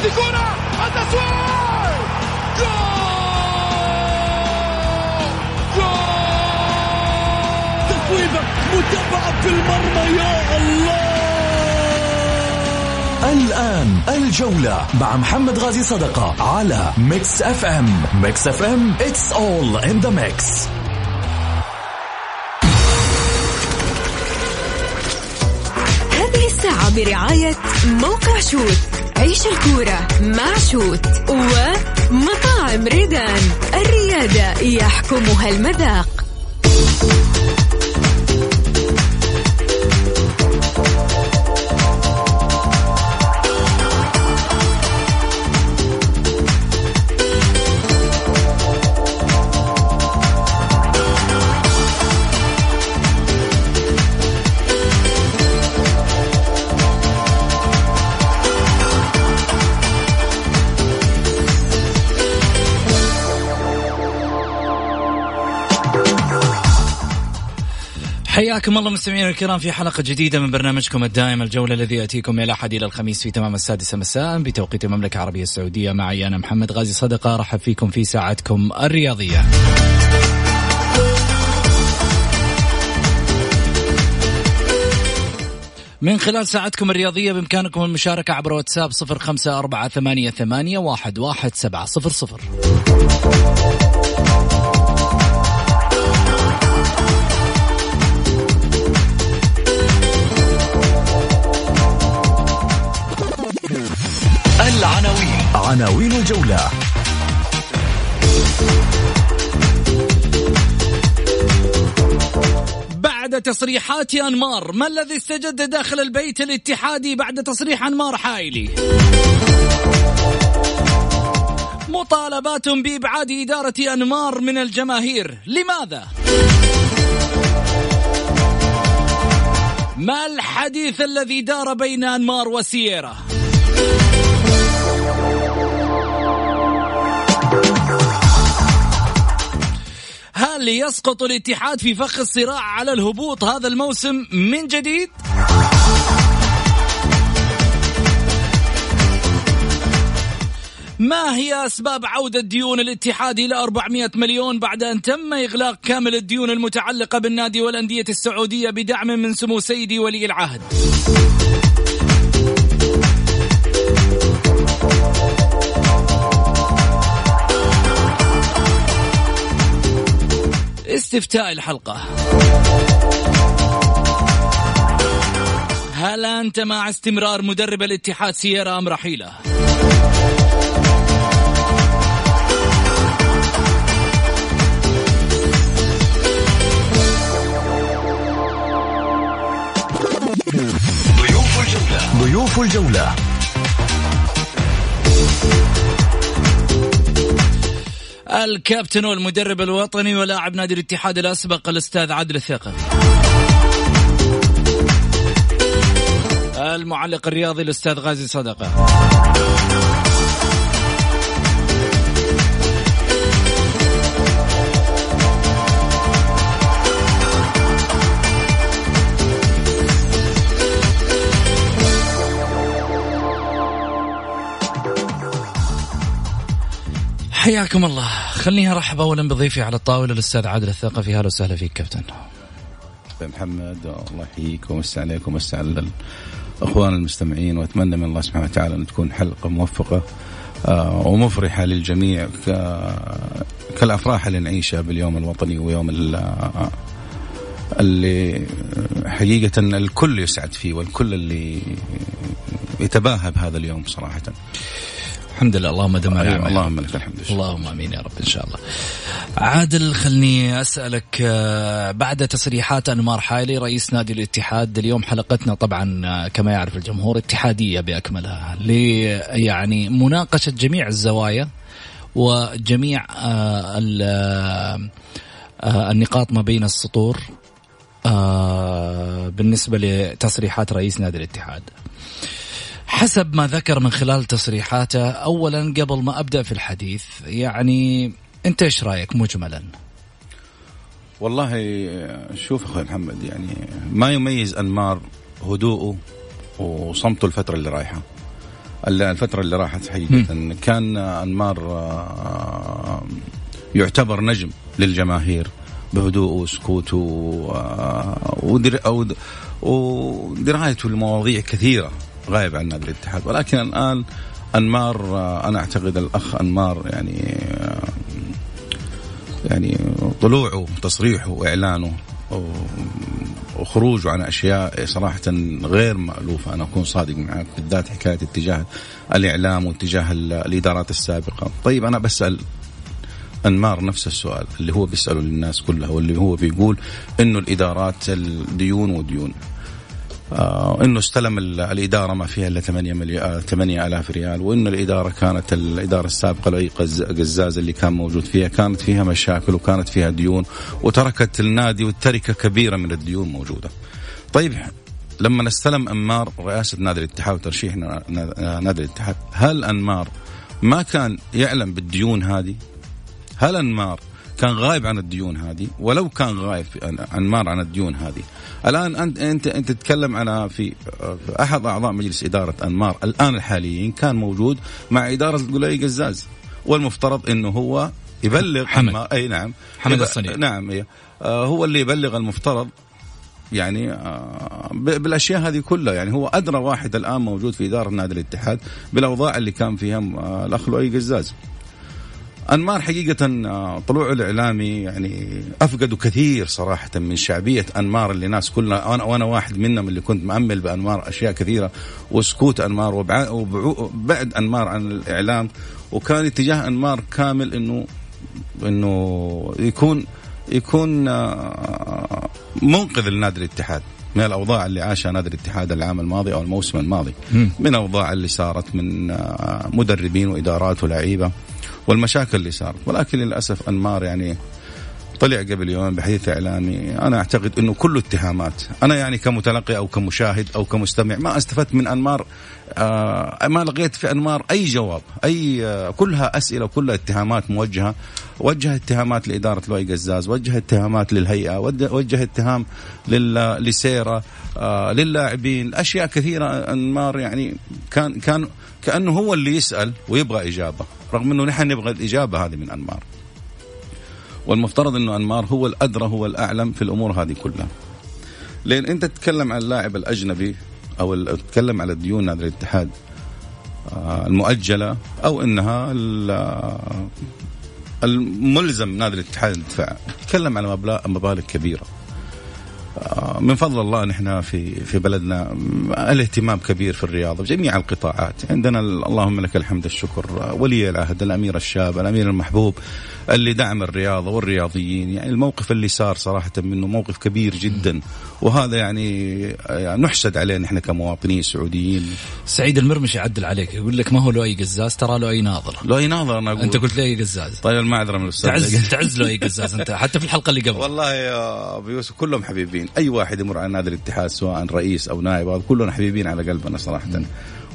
هذه كرة التسويق goal! goal! تصويبة متابعة في المرمى يا الله! الآن الجولة مع محمد غازي صدقة على Mix FM Mix FM it's all in the mix. هذه الساعة برعاية موقع شوت. عيش الكورة مع شوت ومطاعم ريدان. الريادة يحكمها المذاق. حياكم الله مستمعينا الكرام في حلقة جديدة من برنامجكم الدائم الجولة الذي يأتيكم من الأحد إلى الخميس في تمام السادسة مساء بتوقيت المملكة العربية السعودية. معي أنا محمد غازي صدقة رحب فيكم في ساعتكم الرياضية. من خلال ساعتكم الرياضية بإمكانكم المشاركة عبر واتساب صفر خمسة أربعة ثمانية, ثمانية واحد, واحد سبعة صفر صفر. عناوين الجولة بعد تصريحات أنمار ما الذي استجد داخل البيت الاتحادي بعد تصريح أنمار حايلي مطالبات بإبعاد إدارة أنمار من الجماهير لماذا؟ ما الحديث الذي دار بين أنمار وسييرا؟ هل يسقط الاتحاد في فخ الصراع على الهبوط هذا الموسم من جديد؟ ما هي أسباب عودة ديون الاتحاد إلى 400 مليون بعد أن تم إغلاق كامل الديون المتعلقة بالنادي والأندية السعودية بدعم من سمو سيدي ولي العهد؟ استفتاء الحلقة. هل أنت مع استمرار مدرب الاتحاد سيارة أم رحيلة؟ ضيوف الجولة. ضيوف الجولة. الكابتن والمدرب الوطني ولاعب نادي الاتحاد الأسبق الأستاذ عادل الثقفي المعلق الرياضي الأستاذ غازي صدقة. حياكم الله. خليني أرحب اولا بضيفي على الطاولة الأستاذ عادل الثقفي. أهلا وسهلا فيك كابتن. محمد الله يحييك ومسا عليكم ومسا على الأخوان المستمعين وأتمنى من الله سبحانه وتعالى أن تكون حلقة موفقة آه، ومفرحة للجميع ك- كالأفراح اللي نعيشها باليوم الوطني ويوم ال- اللي حقيقة الكل يسعد فيه والكل اللي يتباهى بهذا اليوم صراحة. الحمد لله اللهم دم نعمة. اللهم لك الحمد اللهم آمين يا رب إن شاء الله. عادل خلني أسألك آه، بعد تصريحات أنمار حايلي رئيس نادي الاتحاد اليوم حلقتنا طبعا آه، كما يعرف الجمهور اتحادية بأكملها يعني مناقشة جميع الزوايا وجميع آه، ال- النقاط ما بين السطور بالنسبة لتصريحات رئيس نادي الاتحاد. حسب ما ذكر من خلال تصريحاته اولا قبل ما أبدأ في الحديث يعني أنت إيش رأيك مجملا؟ والله شوف أخوي محمد يعني ما يميز أنمار هدوءه وصمته الفترة اللي رايحة. الفترة اللي راحت حقيقة كان أنمار آه، يعتبر نجم للجماهير بهدوء وسكوت ودرايته لمواضيع كثيرة. غايب عن نادي الاتحاد. ولكن الآن أنمار أنا أعتقد الأخ أنمار يعني يعني طلوعه وتصريحه واعلانه وخروجه عن أشياء صراحة غير مألوفة. أنا أكون صادق معك بالذات حكاية اتجاه الإعلام واتجاه الإدارات السابقة. طيب أنا بسأل أنمار نفس السؤال اللي هو بيسأله للناس كلها واللي هو بيقول إنه الإدارات الديون وديون. آه إنه استلم الإدارة ما فيها إلا 8 مليون 8000 ريال وان الإدارة كانت الإدارة السابقة لأي قزاز اللي كان موجود فيها كانت فيها مشاكل وكانت فيها ديون وتركت النادي والتركة كبيرة من الديون موجودة. طيب لما استلم أنمار رئاسة نادي الاتحاد وترشيح نادي الاتحاد هل أنمار ما كان يعلم بالديون هذه؟ هل أنمار كان غايب عن الديون هذه ولو كان غايب انمار عن الديون هذه. الآن انت انت أنت تتكلم على في أحد أعضاء مجلس إدارة أنمار الآن الحاليين كان موجود مع إدارة قلي قزاز. والمفترض إنه هو يبلغ حمد. أي نعم. حمد الصنيع نعم. آه هو اللي يبلغ المفترض يعني آه بالأشياء هذه كلها. يعني هو أدرى واحد الآن موجود في إدارة نادي الاتحاد بالأوضاع اللي كان فيها آه الأخ لؤي قزاز. أنمار حقيقة آه، طلوعه الإعلامي يعني افقدوا كثير صراحة من شعبية أنمار اللي ناس كلنا أنا وأنا واحد منهم اللي كنت مأمل بأنمار أشياء كثيرة وسكوت أنمار وبعد أنمار عن الإعلام وكان اتجاه أنمار كامل انه إنه يكون يكون آه، منقذ لنادي الاتحاد من الأوضاع اللي عاشها نادي الاتحاد العام الماضي أو الموسم الماضي. من الاوضاع اللي صارت من آه، مدربين وإدارات ولاعيبه والمشاكل اللي صارت. ولكن للأسف أنمار يعني طلع قبل يومين بحديث إعلامي. أنا أعتقد إنه كله اتهامات أنا يعني كمتلقي أو كمشاهد أو كمستمع ما استفدت من أنمار آه ما لقيت في أنمار أي جواب أي آه كلها أسئلة وكلها اتهامات موجهة. وجه اتهامات لإدارة لؤي قزاز وجه اتهامات للهيئة وجه اتهام لسيرة آه للاعبين. أشياء كثيرة أنمار يعني كان كان كأنه هو اللي يسأل ويبغى إجابة رغم إنه نحن نبغى الإجابة هذه من أنمار. والمفترض إنه أنمار هو الأدرى هو الأعلم في الأمور هذه كلها. لأن أنت تتكلم عن اللاعب الأجنبي أو تتكلم على ديون نادي الاتحاد آه، المؤجلة أو إنها الملزم نادي الاتحاد الدفاع تتكلم على مبالغ كبيرة. آه، من فضل الله نحن في في بلدنا. الاهتمام كبير في الرياضه بجميع القطاعات. عندنا اللهم لك الحمد الشكر. ولي العهد الامير الشاب الامير المحبوب اللي دعم الرياضه والرياضيين. يعني الموقف اللي صار صراحة منه موقف كبير جدا. وهذا يعني, يعني نحسد عليه نحن كمواطنين سعوديين. سعيد المرمش يعدل عليك يقول لك ما هو لؤي قزاز؟ ترى لؤي ناظر. لؤي ناظر أنا أقول. أنت قلت لؤي قزاز. طيب المعذرة من الأستاذ. تعز تعز لؤي قزاز أنت حتى في الحلقة اللي قبل. والله يا أبو يوسف كلهم حبيبين. أي واحد يمر على نادي الاتحاد سواء رئيس أو نائب كلهم حبيبين على قلبنا صراحة.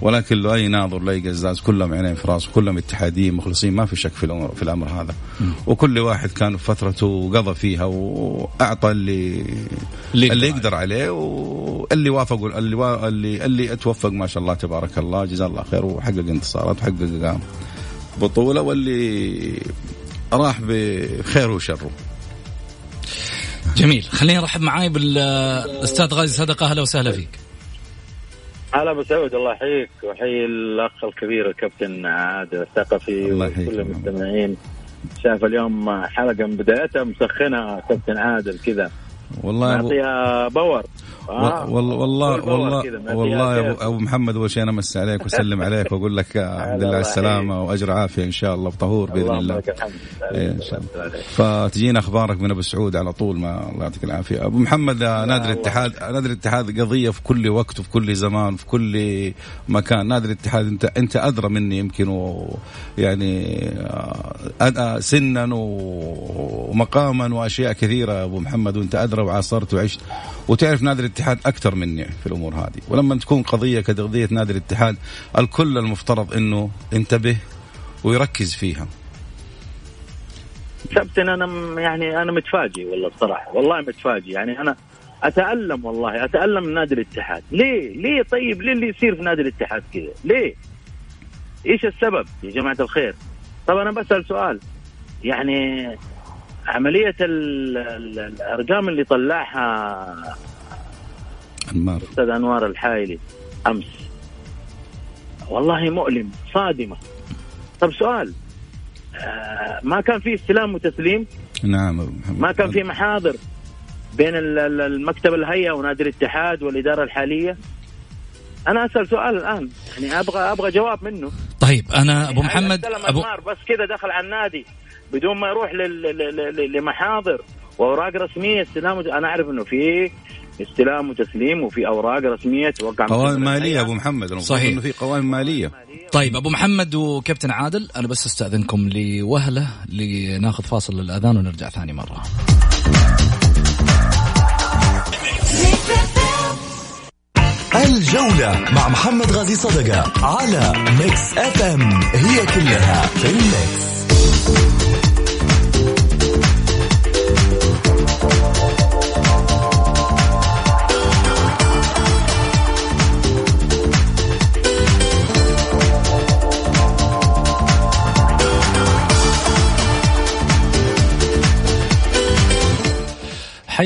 ولكن لو أي ناظر لاي قزاز كلهم عينين في راس كلهم اتحاديين مخلصين ما في شك في الامر في الأمر هذا. م. وكل واحد كان في فترته وقضى فيها وأعطى اللي اللي, اللي يقدر. عليه واللي وافق اللي وا... اللي اللي توفق ما شاء الله تبارك الله جزاه الله خير وحقق انتصارات وحقق بطولة واللي راح بخير وشره. جميل. خليني أرحب معاي بالأستاذ غازي صدقة. أهلا وسهلا فيك. هلا أبو سعود. الله يحييك واحيي الأخ الكبير الكابتن عادل الثقفي وكل المستمعين. شايف اليوم حلقة من بدايتها مسخنة كابتن عادل كذا. والله نعطيها باور. آه والله والله والله والله يا ابو محمد أول شيء أنا امسي عليك وأسلم عليك وأقول لك الحمد لله على السلامة وأجر عافية إن شاء الله وطهور بإذن الله. إيه إن شاء الله. فتجينا أخبارك من أبو سعود على طول ما الله يعطيك العافية. أبو محمد نادي الاتحاد نادي الاتحاد قضية في كل وقت وفي كل زمان في كل مكان. نادي الاتحاد انت أنت أدرى مني يمكن يعني آه، سنا ومقاما وأشياء كثيرة أبو محمد وأنت أدرى وعاصرت وعشت. وتعرف نادي الاتحاد أكثر مني في الأمور هذه. ولما تكون قضية كقضيه نادي الاتحاد الكل المفترض إنه ينتبه ويركز فيها. كابتن أنا يعني أنا متفاجئ والله بصراحة. والله متفاجئ. يعني أنا أتألم والله أتألم من نادي الاتحاد. ليه؟ ليه طيب؟ ليه اللي يصير في نادي الاتحاد كذا؟ ليه؟ إيش السبب يا جماعة الخير؟ طب أنا بسأل سؤال. يعني عملية الأرقام اللي طلعها انمار أستاذ أنوار الحايلي أمس. والله مؤلم صادمة. طب سؤال آه ما كان في استلام وتسليم؟ نعم ما كان في محاضر بين المكتب الهيئة ونادي الاتحاد والإدارة الحالية؟ أنا أسأل سؤال الآن يعني أبغى أبغى جواب منه. طيب أنا أبو يعني محمد أبو بس كذا دخل على النادي بدون ما يروح لمحاضر؟ وأوراق رسمية استلام أنا أعرف إنه في استلام وتسليم وفي أوراق رسمية توقع قوائم مالية أبو محمد صحيح. إنه في قوائم مالية. طيب أبو محمد وكابتن عادل أنا بس أستأذنكم لوهلة لناخذ فاصل للاذان ونرجع ثاني مرة. الجولة مع محمد غازي صدقة على Mix FM هي كلها في ال mix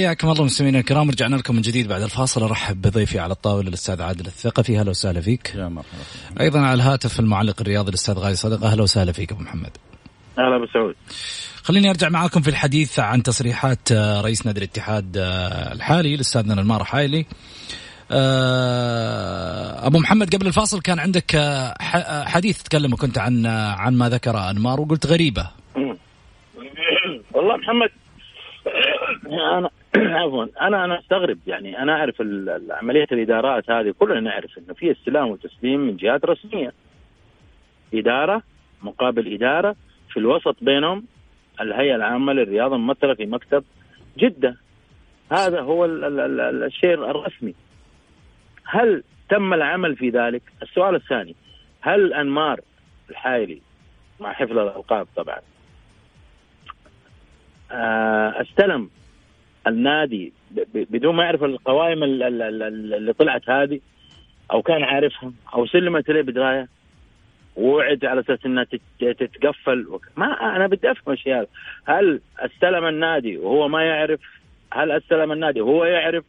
حياكم الله مستمعينا الكرام. رجعنا لكم من جديد بعد الفاصل. أرحب بضيفي على الطاولة الأستاذ عادل الثقفي. أهلا وسهلا فيك. يا مرحبا. أيضا على الهاتف المعلق الرياضي الأستاذ غازي صدقه أهلا وسهلا فيك أبو محمد. أهلا ابو سعود خليني أرجع معاكم في الحديث عن تصريحات آه، رئيس نادي الاتحاد آه، الحالي الاستاذ نمار حايلي آه، أبو محمد قبل الفاصل كان عندك حديث تكلم كنت عن عن ما ذكر أنمار وقلت غريبة. والله محمد أنا عفوا. أنا أنا أستغرب. يعني أنا أعرف عملية الإدارات هذه كلنا نعرف إنه في استلام وتسليم من جهات رسمية. إدارة مقابل إدارة في الوسط بينهم الهيئة العامة للرياضة ممثلة في مكتب جدة. هذا هو ال ال ال الشيء الرسمي. هل تم العمل في ذلك؟ السؤال الثاني هل أنمار الحايلي مع حفظ الألقاب طبعا آه، استلم النادي بدون ما يعرف القوائم اللي طلعت هذه أو كان عارفها أو سلمت اليه بدراية ووعد على أساس إنها تتقفل. ما أنا بدي أفهم اشياء هل استلم النادي وهو ما يعرف؟ هل استلم النادي وهو يعرف؟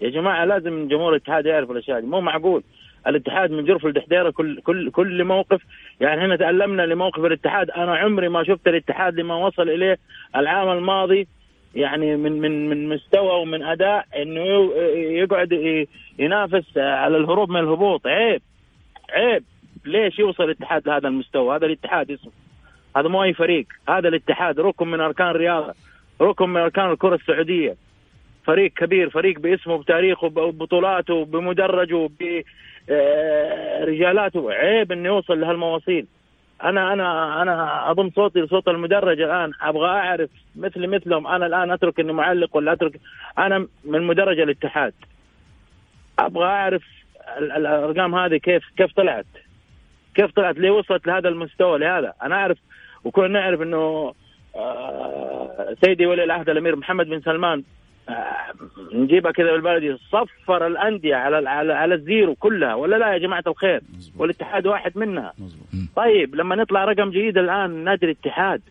يا جماعة لازم جمهور الاتحاد يعرف الأشياء دي مو معقول. الاتحاد من جرف الدحديرة كل كل كل موقف. يعني إحنا تألمنا لموقف الاتحاد. أنا عمري ما شفت الاتحاد لما وصل إليه العام الماضي يعني من من من مستوى ومن أداء إنه يقعد ينافس على الهروب من الهبوط. عيب. عيب. ليش يوصل الاتحاد لهذا المستوى؟ هذا الاتحاد اسمه. هذا مو أي فريق. هذا الاتحاد ركن من أركان الرياضة. ركن من أركان الكرة السعودية. فريق كبير فريق باسمه بتاريخه ببطولاته بمدرجه برجالاته عيب إنه يوصل لهالمواصيل. أنا أنا أنا أضم صوتي لصوت المدرج الآن. أبغى أعرف مثل مثلهم. أنا الآن أترك إني معلق ولا أترك. أنا من مدرج الاتحاد. أبغى أعرف الأرقام هذه كيف كيف طلعت؟ كيف طلعت؟ ليه وصلت لهذا المستوى؟ لهذا. أنا أعرف وكنا نعرف إنه آه، سيدي ولي العهد الأمير محمد بن سلمان نجيبها كذا بالبلدي. صفر الأندية على على على الزيرو كلها ولا لا يا جماعة الخير؟ والاتحاد واحد منها. طيب لما نطلع رقم جديد الآن نادي الاتحاد.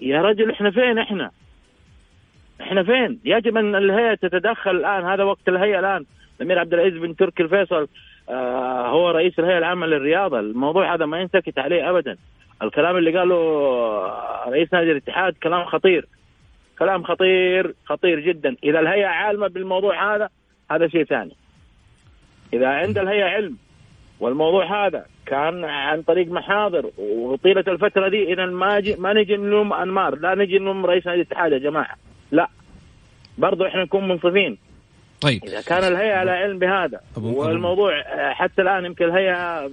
يا رجل إحنا فين إحنا؟ إحنا فين؟ يجب أن الهيئة تتدخل الآن. هذا وقت الهيئة الآن. الأمير عبد العزيز بن تركي الفيصل آه هو رئيس الهيئة العامة للرياضة. الموضوع هذا ما ينسكت عليه ابدا. الكلام اللي قاله رئيس نادي الاتحاد كلام خطير. كلام خطير خطير جدا. إذا الهيئة عالمة بالموضوع هذا هذا شيء ثاني. إذا عند الهيئة علم والموضوع هذا كان عن طريق محاضر وطيلة الفترة دي اذا ما جي ما نجي نلوم أنمار لا نجي نلوم رئيس نادي الاتحاد يا جماعة. لا. برضو إحنا نكون منصفين. طيب. إذا كان الهيئة على علم بهذا والموضوع حتى الآن يمكن الهيئة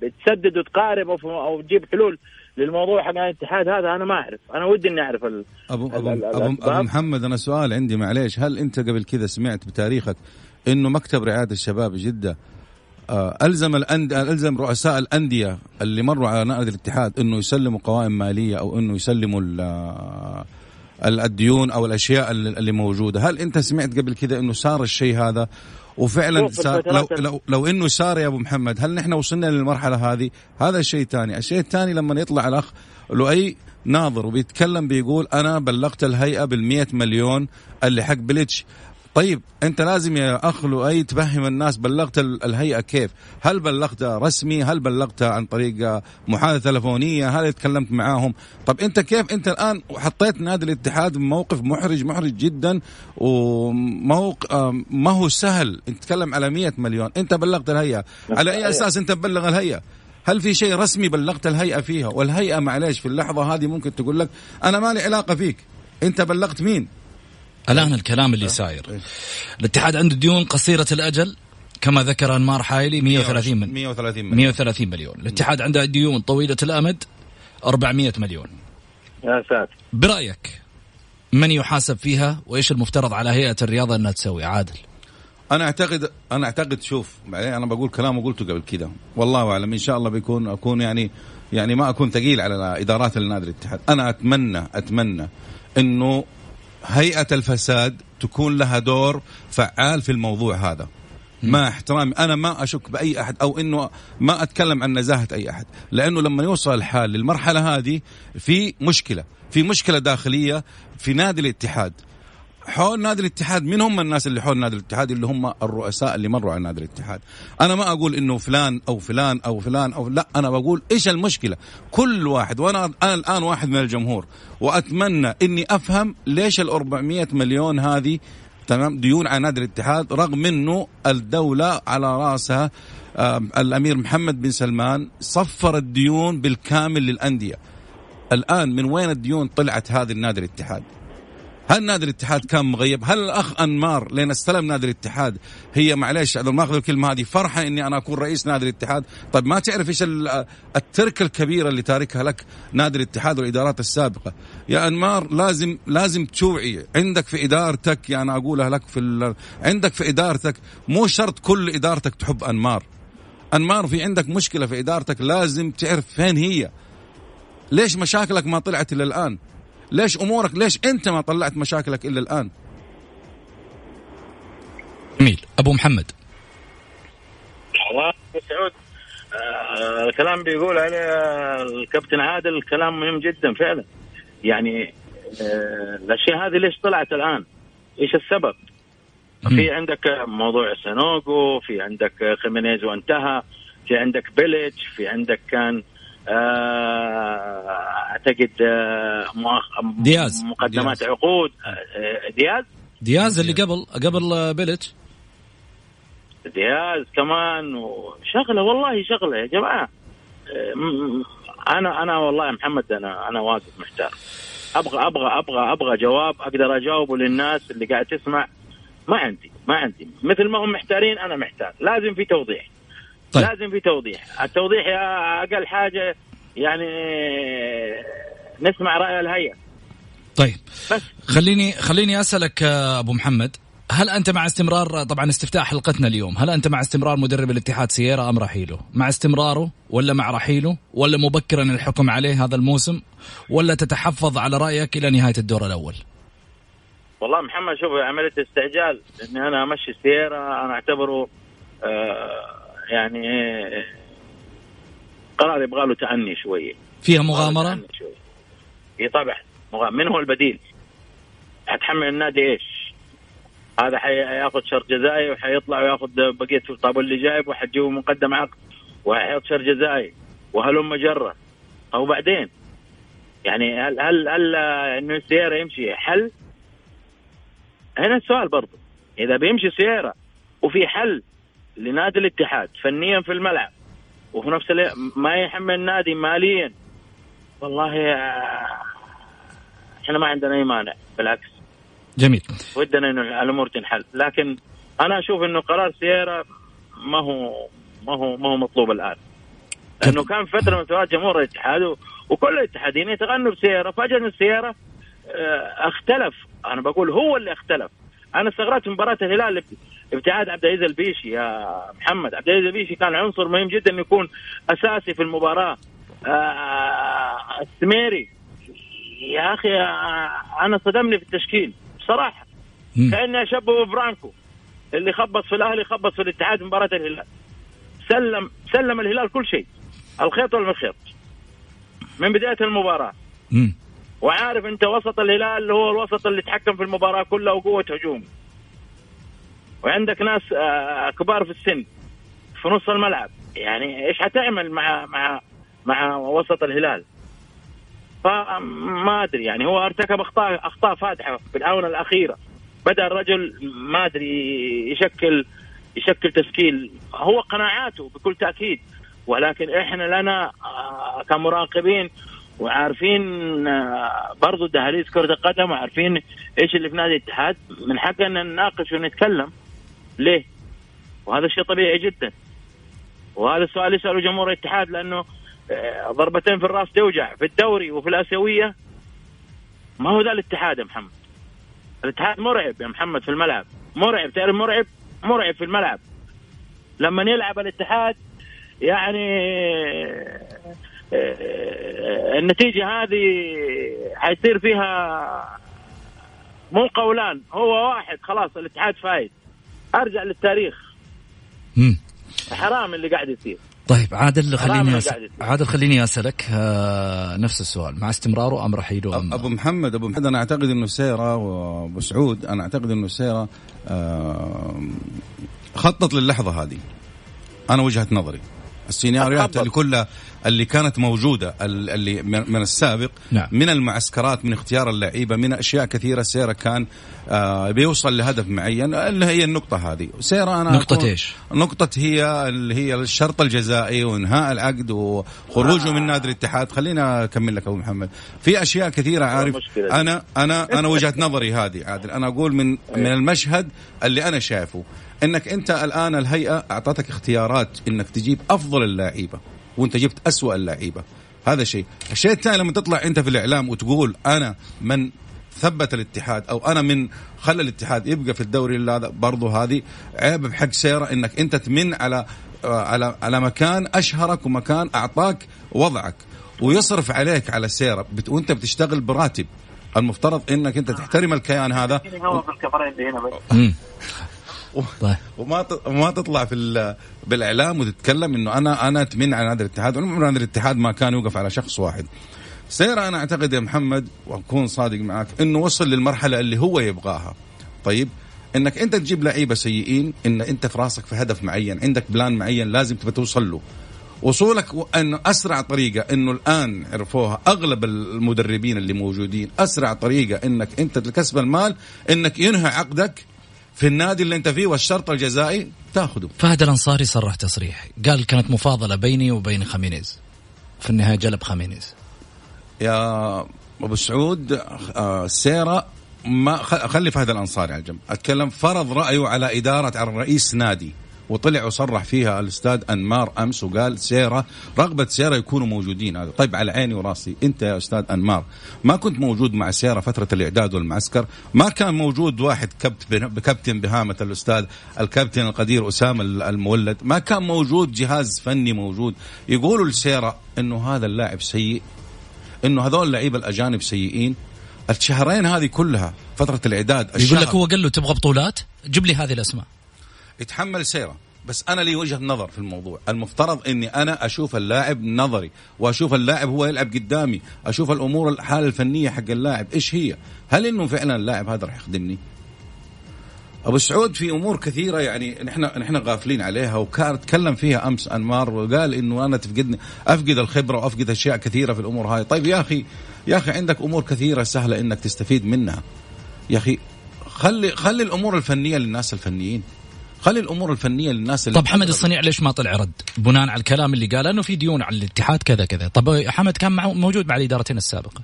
بتسدد وتقارب أو تجيب حلول للموضوع حق الاتحاد هذا أنا ما أعرف. أنا ودي إني أعرف ال ابو ابو, ال أبو, أبو محمد أنا سؤال عندي معليش. هل أنت قبل كذا سمعت بتاريخك إنه مكتب رعاية الشباب جدة آه ألزم الأند... ألزم رؤساء الأندية اللي مروا على نادي الاتحاد إنه يسلموا قوائم مالية أو إنه يسلموا الديون أو الأشياء اللي موجودة. هل أنت سمعت قبل كذا إنه صار الشيء هذا؟ وفعلا صار لو, لو لو إنه صار يا أبو محمد هل نحن وصلنا للمرحلة هذه؟ هذا الشيء الثاني الشيء الثاني لما يطلع الأخ لؤي ناظر وبيتكلم بيقول أنا بلغت الهيئة بال مليون اللي حق بليتش. طيب أنت لازم يا اخ لؤي تفهم الناس بلغت الهيئة كيف؟ هل بلغت رسمي؟ هل بلغت عن طريق محادثة تلفونية؟ هل تكلمت معاهم؟ طب أنت كيف أنت الآن حطيت نادي الاتحاد بموقف محرج محرج جدا وموق ما هو سهل انت تتكلم على 100 مليون، أنت بلغت الهيئة، على أي أساس أنت تبلغ الهيئة؟ هل في شيء رسمي بلغت الهيئة فيها؟ والهيئة معليش في اللحظة هذه ممكن تقول لك أنا ما لي علاقة فيك، أنت بلغت مين؟ الآن الكلام اللي ساير. الاتحاد عنده ديون قصيرة الأجل كما ذكر أنمار حايلي 130 من 130 مليون. 130 مليون. الاتحاد عنده ديون طويلة الأمد 400 مليون. يا ساتر. برأيك من يحاسب فيها؟ وإيش المفترض على هيئة الرياضة إنها تسوي؟ عادل. أنا أعتقد أنا أعتقد شوف أنا بقول كلام وقلته قبل كذا والله أعلم إن شاء الله بيكون أكون يعني يعني ما أكون ثقيل على ادارات النادي الاتحاد. أنا أتمنى أتمنى إنه هيئة الفساد تكون لها دور فعال في الموضوع هذا. مع احترامي أنا ما أشك بأي أحد أو إنه ما أتكلم عن نزاهة أي أحد لأنه لما يوصل الحال للمرحلة هذه في مشكلة في مشكلة داخلية في نادي الاتحاد. حول نادي الاتحاد من هم الناس اللي حول نادي الاتحاد؟ اللي هم الرؤساء اللي مروا على نادي الاتحاد. أنا ما أقول إنه فلان أو فلان أو فلان أو لا أنا بقول إيش المشكلة؟ كل واحد وأنا أنا الآن واحد من الجمهور وأتمنى إني أفهم ليش ال 400 مليون هذه تمام ديون على نادي الاتحاد رغم إنه الدولة على رأسها الأمير محمد بن سلمان صفر الديون بالكامل للأندية. الآن من وين الديون طلعت هذه النادي الاتحاد؟ هل نادي الاتحاد كان مغيب؟ هل الأخ أنمار لين استلم نادي الاتحاد هي معلش أنا ما أخذ الكلمة هذه فرحة إني أنا أكون رئيس نادي الاتحاد، طيب ما تعرف إيش التركه الكبيره اللي تاركها لك نادي الاتحاد والإدارات السابقة، يا أنمار لازم لازم توعي عندك في إدارتك يعني أقولها لك في عندك في إدارتك مو شرط كل إدارتك تحب أنمار. أنمار في عندك مشكلة في إدارتك لازم تعرف فين هي. ليش مشاكلك ما طلعت إلى الآن؟ ليش أمورك ليش أنت ما طلعت مشاكلك إلا الآن؟ جميل. أبو محمد. والله سعود آه الكلام بيقول عليه الكابتن عادل كلام مهم جدا فعلا. يعني آه الأشياء هذه ليش طلعت الآن؟ إيش السبب؟ في عندك موضوع سانوجو في عندك خيمينيز وانتهى في عندك بيليتش في عندك كان آه، أعتقد آه، دياز. مقدمات دياز. عقود. آه، دياز؟ دياز اللي قبل قبل بيلتش دياز كمان وشغله والله شغلة يا جماعة. أنا أنا والله محمد أنا أنا واقف محتار. أبغى أبغى أبغى أبغى جواب أقدر أجاوبه للناس اللي قاعد تسمع. ما عندي ما عندي. مثل ما هم محتارين أنا محتار. لازم في توضيح. طيب. لازم في توضيح. التوضيح يا أقل حاجة يعني نسمع رأي الهيئة. طيب. بس. خليني خليني أسألك أبو محمد هل أنت مع استمرار طبعا استفتاء حلقتنا اليوم هل أنت مع استمرار مدرب الاتحاد سييرا أم رحيله؟ مع استمراره ولا مع رحيله ولا مبكرا الحكم عليه هذا الموسم ولا تتحفظ على رأيك إلى نهاية الدور الأول؟ والله محمد شوف عملية استعجال إني أنا أمشي سييرا أنا أعتبره آه يعني قرار يبغى له تأني شوية فيها مغامرة؟ إي طبعا من هو البديل؟ حتحمل النادي إيش؟ هذا حيأخذ شرط جزائي وحيطلع ويأخذ بقية الطابور اللي جايب وحتجيبه مقدم عقد وحيحط شرط جزائي وهلم جره أو بعدين يعني هل هل هل إنه السيارة يمشي حل؟ هنا السؤال برضه إذا بيمشي سيارة وفي حل لنادي الاتحاد فنيا في الملعب وفي نفس الوقت ما يحمل النادي ماليا. والله آه، إحنا ما عندنا أي مانع بالعكس. جميل. ودنا إنه الأمور تنحل. لكن أنا أشوف إنه قرار سيارة ما هو ما هو ما هو مطلوب الآن. لأنه كان فترة من فترات جمهور الاتحاد وكل الاتحادين يتغنوا بسيارة. فجأة السيارة آه، اختلف. أنا بقول هو اللي اختلف. أنا استغربت مباراة الهلال ابتعاد عبد العزيز البيشي يا محمد. عبد العزيز البيشي كان عنصر مهم جدا إنه يكون أساسي في المباراة. آه السميري. يا أخي أنا صدمني في التشكيل بصراحة. كاني اشبه برانكو اللي خبط في الأهلي خبط في الاتحاد مباراة الهلال. سلم سلم الهلال كل شيء. الخيط والمخيط من بداية المباراة. مم. وعارف أنت وسط الهلال هو الوسط اللي تحكم في المباراة كلها وقوة هجوم وعندك ناس آه، كبار في السن في نص الملعب. يعني إيش حتعمل مع مع مع وسط الهلال؟ فما أدري. يعني هو ارتكب أخطاء أخطاء فادحة في الآونة الأخيرة. بدأ الرجل ما أدري يشكل يشكل تشكيل. هو قناعاته بكل تأكيد. ولكن إحنا لنا آه، كمراقبين وعارفين آه، برضو دهاليز كرة القدم وعارفين إيش اللي في نادي الاتحاد. من حقنا نناقش ونتكلم. ليه؟ وهذا شيء طبيعي جدا. وهذا السؤال يسأله جمهور الاتحاد لأنه آه، ضربتين في الراس توجع في الدوري وفي الآسيوية. ما هو ذا الاتحاد يا محمد؟ الاتحاد مرعب يا محمد في الملعب. مرعب تعرف مرعب؟ مرعب في الملعب. لما يلعب الاتحاد يعني آه، النتيجة هذه حيصير فيها مو قولان. هو واحد خلاص الاتحاد فايز. أرجع للتاريخ. مم. حرام اللي قاعد يصير. طيب عادل خليني أس... عادل خليني أسألك آه نفس السؤال. مع استمراره أم راح يدوم؟ أبو محمد أبو محمد أنا أعتقد إنه سيرة وابو سعود أنا أعتقد إنه سيرة آه خطط للحظة هذه. أنا وجهة نظري. السيناريوهات اللي كلها اللي كانت موجودة اللي من السابق نعم. من المعسكرات من اختيار اللعيبة من أشياء كثيرة سيرة كان آه بيوصل لهدف معين. اللي هي النقطة هذه. سيرة أنا نقطة إيش؟ نقطة هي اللي هي الشرط الجزائي وإنهاء العقد وخروجه آه. من نادي الاتحاد. خلينا أكمل لك أبو محمد. في أشياء كثيرة عارف أنا أنا أنا وجهة نظري هذه عادل. أنا أقول من من المشهد اللي أنا شايفه. إنك أنت الآن الهيئة أعطتك اختيارات إنك تجيب أفضل اللعيبة وأنت جبت أسوأ اللعيبة. هذا شيء. الشيء الثاني لما تطلع أنت في الإعلام وتقول أنا من ثبت الاتحاد أو أنا من خلى الاتحاد يبقى في الدوري هذا برضه هذه عيب بحق سيره إنك أنت تمن على على على مكان أشهرك ومكان أعطاك وضعك. ويصرف عليك على سيره وأنت بتشتغل براتب. المفترض إنك أنت تحترم الكيان هذا. طيب. وما وما تطلع في بالإعلام وتتكلم إنه أنا أنا أتمنى على نادي الاتحاد. عمر نادي الاتحاد ما كان يوقف على شخص واحد. سير أنا أعتقد يا محمد وأكون صادق معك إنه وصل للمرحلة اللي هو يبغاها. طيب إنك أنت تجيب لعيبة سيئين إن أنت في راسك في هدف معين عندك بلان معين لازم تبى توصل له. وصولك إنه أسرع طريقة إنه الآن عرفوها أغلب المدربين اللي موجودين أسرع طريقة إنك أنت لكسب المال إنك ينهي عقدك في النادي اللي انت فيه والشرط الجزائي تاخذه فهد الأنصاري صرح تصريح. قال كانت مفاضلة بيني وبين خامينيز في النهاية جلب خامينيز يا أبو سعود آه سيرة ما خلي فهد الأنصاري على جنب أتكلم فرض رأيه على إدارة على رئيس نادي. وطلع وصرح فيها الأستاذ أنمار أمس وقال سيرة رغبة سيرة يكونوا موجودين. هذا طيب على عيني وراسي. أنت يا أستاذ أنمار ما كنت موجود مع سيرة فترة الإعداد والمعسكر؟ ما كان موجود واحد كبت بكابتن بهامة الأستاذ الكابتن القدير أسامة المولد؟ ما كان موجود جهاز فني موجود. يقولوا لسيرة إنه هذا اللاعب سيء إنه هذول اللعيبه الأجانب سيئين. الشهرين هذه كلها فترة الإعداد يقول لك هو قال له تبغى بطولات؟ جيب لي هذه الأسماء. يتحمل سيرة. بس أنا لي وجهة نظر في الموضوع. المفترض إني أنا أشوف اللاعب نظري وأشوف اللاعب هو يلعب قدامي أشوف الأمور الحالة الفنية حق اللاعب إيش هي. هل إنه فعلا اللاعب هذا راح يخدمني؟ أبو سعود في أمور كثيرة يعني نحن نحن غافلين عليها وكان تكلم فيها أمس أنمار وقال إنه أنا تفقدني أفقد الخبرة وأفقد أشياء كثيرة في الأمور هاي. طيب يا أخي يا أخي عندك أمور كثيرة سهلة إنك تستفيد منها. يا أخي خلي خلي الأمور الفنية للناس الفنيين. خلي الأمور الفنية للناس اللي طب حمد الصنيع ليش ما طلع رد؟ بناء على الكلام اللي قاله انه في ديون على الاتحاد كذا كذا. طب حمد كان موجود مع الادارتين السابقة.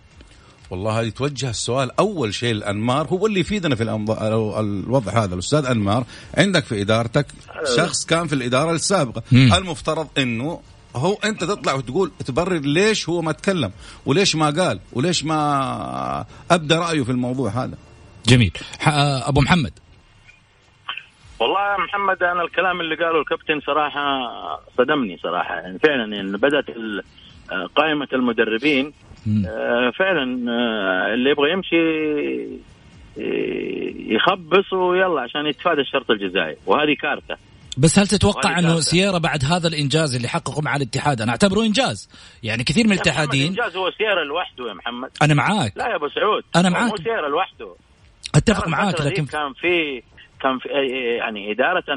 والله هذه توجه السؤال. أول شيء الأنمار هو اللي يفيدنا في الوضع هذا. الأستاذ أنمار عندك في إدارتك شخص كان في الإدارة السابقة. مم. المفترض إنه هو أنت تطلع وتقول تبرر ليش هو ما تكلم؟ وليش ما قال؟ وليش ما ابدا رأيه في الموضوع هذا؟ جميل. أبو محمد. والله يا محمد أنا الكلام اللي قاله الكابتن صراحة صدمني صراحة. يعني فعلا يعني بدأت قائمة المدربين آه فعلا آه اللي يبغى يمشي يخبص ويلا عشان يتفادى الشرط الجزائي. وهذه كارثة. بس هل تتوقع أنه سيارة بعد هذا الإنجاز اللي حققه مع الاتحاد؟ أنا أعتبره إنجاز. يعني كثير من الاتحادين إنجاز هو سيارة لوحده يا محمد. أنا معاك. لا يا أبو سعود أنا معاك. مو سيارة لوحده. أتفق معاك لكن كان في كان في يعني إدارة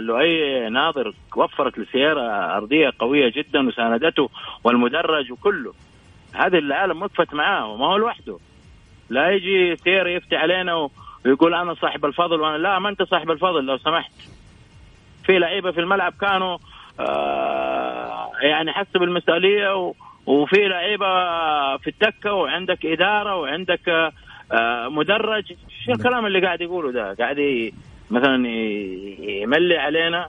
لؤي ناظر وفرت لسيارة أرضية قوية جدا وساندته والمدرج وكله. هذه العالم وقفت معاه وما هو لوحده. لا يجي سير يفتي علينا ويقول أنا صاحب الفضل وأنا لا ما أنت صاحب الفضل لو سمحت. في لعيبة في الملعب كانوا آه يعني حسوا بالمسؤولية وفي لعيبة في الدكة وعندك إدارة وعندك آه مدرج شو الكلام اللي قاعد يقوله ده؟ قاعد مثلا يملي علينا؟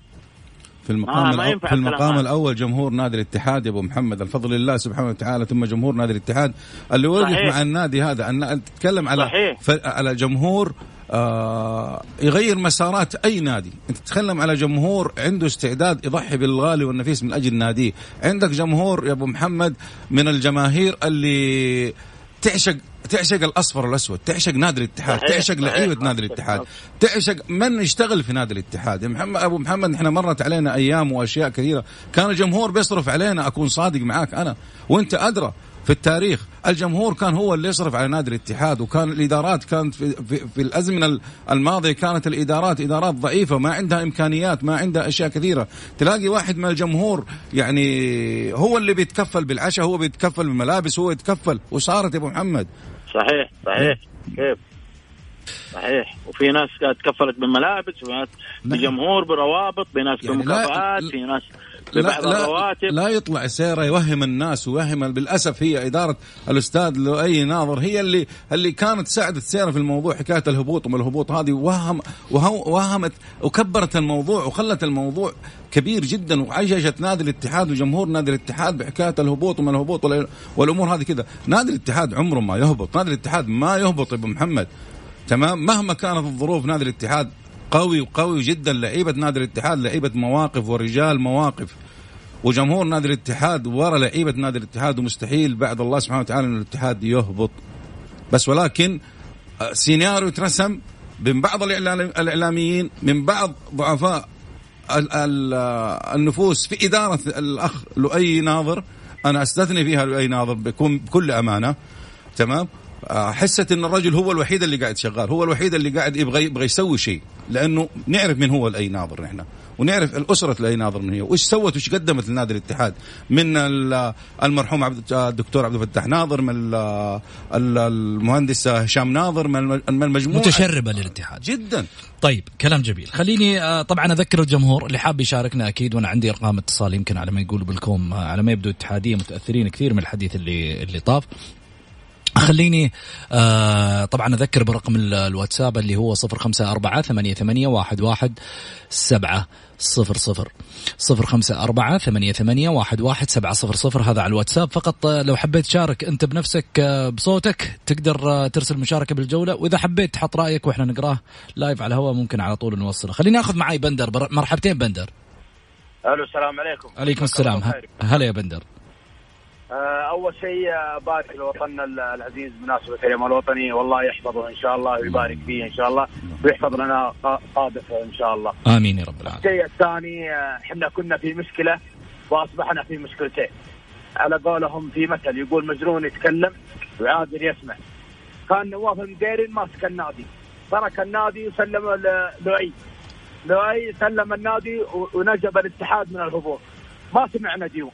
في المقام آه في المقام الأول جمهور نادي الاتحاد يا أبو محمد الفضل لله سبحانه وتعالى ثم جمهور نادي الاتحاد. اللي وقف مع النادي هذا ان تتكلم على. على جمهور آه يغير مسارات أي نادي. أنت تتكلم على جمهور عنده استعداد يضحي بالغالي والنفيس من أجل ناديه. عندك جمهور يا أبو محمد من الجماهير اللي تعشق تعشق الأصفر والأسود تعشق نادي الاتحاد تعشق لعيبة نادي الاتحاد تعشق من يشتغل في نادي الاتحاد. يا محمد أبو محمد إحنا مرت علينا أيام وأشياء كثيرة. كان الجمهور بيصرف علينا أكون صادق معاك أنا وأنت أدرى في التاريخ. الجمهور كان هو اللي يصرف على نادي الاتحاد وكان الإدارات كانت في, في, في الأزمنة الماضية كانت الإدارات إدارات ضعيفة ما عندها إمكانيات ما عندها أشياء كثيرة. تلاقي واحد من الجمهور يعني هو اللي بيتكفل بالعشاء هو بيتكفل بالملابس هو يتكفل. وصارت يا أبو محمد صحيح صحيح كيف؟ صحيح. وفي ناس تكفلت بالملابس وفي ناس نعم. بجمهور بروابط في ناس يعني بمكافآت في ناس لا لا, لا يطلع سيرة يوهم الناس ويوهم بالأسف هي إدارة الأستاذ لؤي ناظر هي اللي اللي كانت ساعدت سيرة في الموضوع حكاية الهبوط وما الهبوط هذه وهم وهمت وكبرت الموضوع وخلت الموضوع كبير جدا وعيشت نادي الاتحاد وجمهور نادي الاتحاد بحكاية الهبوط وما الهبوط والأمور هذه كذا. نادي الاتحاد عمره ما يهبط نادي الاتحاد ما يهبط أبو محمد تمام؟ مهما كانت الظروف نادي الاتحاد قوي وقوي جدا لعيبة نادي الاتحاد لعيبة مواقف ورجال مواقف. وجمهور نادي الاتحاد ورا لعيبة نادي الاتحاد ومستحيل بعد الله سبحانه وتعالى إن الاتحاد يهبط. بس ولكن آه، سيناريو ترسم من بعض الإعلاميين من بعض ضعفاء آه، النفوس في إدارة الأخ لؤي ناظر. أنا أستثني فيها لؤي ناظر بكل أمانة. تمام؟ حست إن الرجل هو الوحيد اللي قاعد شغال هو الوحيد اللي قاعد يبغى يبغى يسوي شيء لأنه نعرف من هو الأي ناظر نحن ونعرف الأسرة الأي ناظر من هي وايش سوت وايش قدمت لنادي الاتحاد من المرحوم عبد الدكتور عبد الفتاح ناظر من المهندس هشام ناظر من المجموعة متشربة للاتحاد. جدا. طيب كلام جميل. خليني آه، طبعا أذكر الجمهور اللي حاب يشاركنا أكيد وأنا عندي إرقام اتصال يمكن على ما يقولوا بالكوم آه، على ما يبدو الاتحاديه متأثرين كثير من الحديث اللي اللي طاف. خليني آه طبعا أذكر برقم الواتساب اللي هو صفر خمسة أربعة ثمانية, ثمانية واحد, واحد سبعة صفر صفر. صفر خمسة أربعة ثمانية, ثمانية واحد, واحد سبعة صفر صفر. هذا على الواتساب. فقط آه، لو حبيت تشارك أنت بنفسك آه، بصوتك تقدر آه، ترسل مشاركة بالجولة. وإذا حبيت تحط رأيك وإحنا نقراه لايف على الهواء ممكن على طول نوصله. خليني أخذ معي بندر. مرحبتين بندر. ألو السلام عليكم. عليكم السلام. هلا يا بندر. أول شيء آه، بارك لوطننا العزيز بمناسبه اليوم الوطني والله يحفظه إن شاء الله ويبارك فيه إن شاء الله ويحفظ لنا قادته إن شاء الله. آمين يا رب العالمين. الشيء الثاني آه، إحنا كنا في مشكلة وأصبحنا في مشكلتين. على قولهم في مثل يقول مجنون يتكلم وعادل يسمع. كان نواف المديرين ماسك النادي. ترك النادي وسلم لؤي. لؤي سلم النادي ونجب الاتحاد من الهبوط. ما سمعنا ديون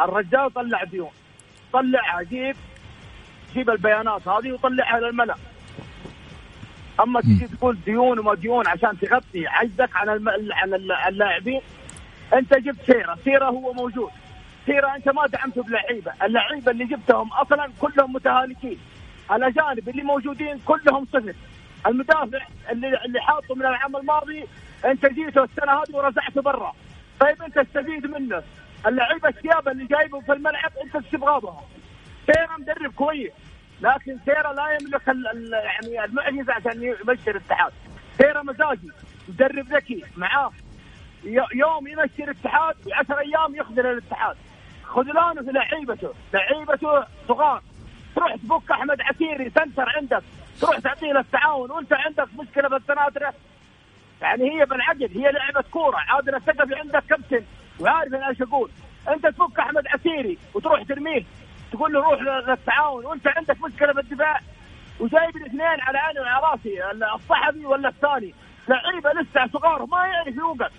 الرجال طلع ديون. طلعها جيب جيب البيانات هذه وطلعها للملأ. أما تجي تقول ديون وما ديون عشان تغطي عجزك عن الم... عن اللاعبين أنت جبت سيرة. سيرة هو موجود. سيرة أنت ما دعمته بلعيبة. اللعيبة اللي جبتهم أصلا كلهم متهالكين. الأجانب اللي موجودين كلهم صفر. المدافع اللي اللي حاطه من العام الماضي أنت جيته السنة هذه ورزعته برا. طيب أنت استفيد منه. اللعيبة الثياب اللي جايبهم في الملعب أنت إيش تبغى بهم؟ سيرا مدرب كويس لكن سيرا لا يملك يعني المعجزة عشان يمشي الاتحاد. سيرا مزاجي مدرب ذكي معاه. يوم يمشي الاتحاد و10 أيام يخذل الاتحاد. خذلانه في لعيبته لعيبته صغار. تروح تفك أحمد عسيري سنتر عندك. تروح تعطيه للتعاون وأنت عندك مشكلة بالسناتره يعني هي بالعقل هي لعبة كورة. عادل الثقفي عندك كابتن. وعارف أنا إيش أقول. أنت تفك أحمد عسيري وتروح ترميه تقول له روح للتعاون وأنت عندك مشكلة بالدفاع وجايب الاثنين على عيني وعلى راسي الصحفي ولا الثاني. لعيبة لسه صغار ما يعرف يوقف.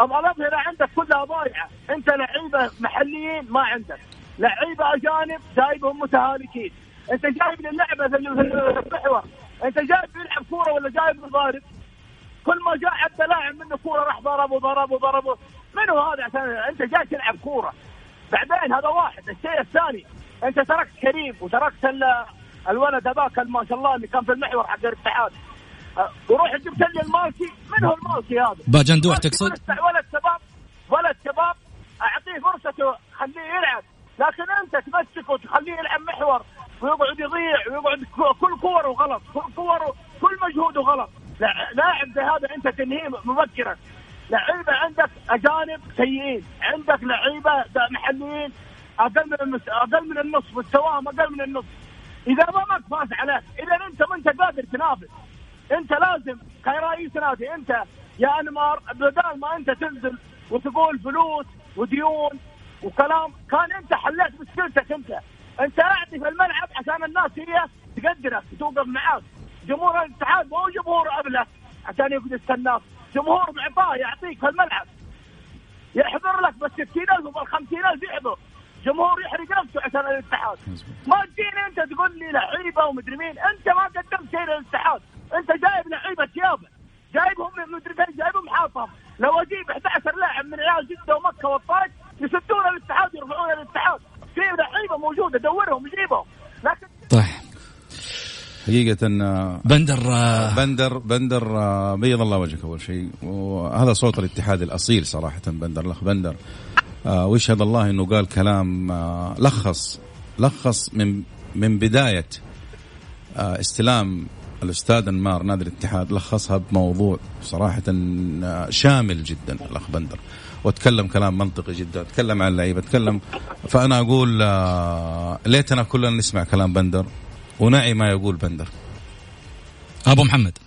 أبغى الاظهره عندك كلها ضايعة. أنت لعيبة محليين ما عندك. لعيبة أجانب جايبهم متهالكين. أنت جايب للعبه في المحور أنت جايب يلعب كورة ولا جايب ضارب؟ كل ما جاء حتى لاعب منه كورة راح ضربه ضربه ضربه. من هو هذا عشان انت جاي تلعب كورة؟ بعدين هذا واحد الشيء الثاني انت تركت كريم وتركت الولد هذاك ما شاء الله اللي كان في المحور حق الاتحاد. وروح جبت لي المالكي من هو المالكي هذا؟ باجندوح تقصد؟ ولد شباب ولد شباب اعطيه فرصته خليه يلعب. لكن انت تمسكه وتخليه يلعب محور ويقعد يضيع ويقعد كل كوره غلط كل كوره كل مجهوده غلط لاعب زي هذا انت تنهيه مبكرا. لعيبة عندك أجانب سيئين. عندك لعيبة محليين أقل من النص أقل من النص مستواهم أقل من النص. إذا ما ماك فاز عليك إذا أنت ما أنت قادر تنافس. أنت لازم كرئيس نادي أنت يا أنمار بدل ما أنت تنزل وتقول فلوس وديون وكلام كان أنت حليت مشكلتك أنت. أنت اعطي في الملعب عشان الناس هي تقدرك وتوقف معاك. جمهور الاتحاد مو جمهور ابله عشان يقعد يستناك. جمهور معطاه يعطيك في الملعب. يحضر لك بال 60000 وبال 50000 يحضر. جمهور يحرق نفسه عشان الاتحاد. ما تجيني أنت تقول لي لعيبة ومدري مين. أنت ما قدمت شيء للاتحاد. أنت جايب لعيبة ثيابه جايبهم من مدري فين جايبهم حاطهم. لو أجيب 11 لاعب من عيال جدة ومكة والطائف يسدون الاتحاد يرفعون الاتحاد. في لعيبة موجودة دورهم جيبهم. لكن طيب. حقيقة بندر بندر بندر بيض الله وجهك أول شيء. وهذا صوت الاتحاد الأصيل صراحة بندر الأخ بندر. ويشهد الله أنه قال كلام لخص لخص من من بداية استلام الأستاذ أنمار نادي الاتحاد لخصها بموضوع صراحة شامل جدا الأخ بندر. وتكلم كلام منطقي جدا تكلم عن اللعيبه تكلم فأنا أقول ليتنا كلنا نسمع كلام بندر. ونعي ما يقول بندر. أبو محمد.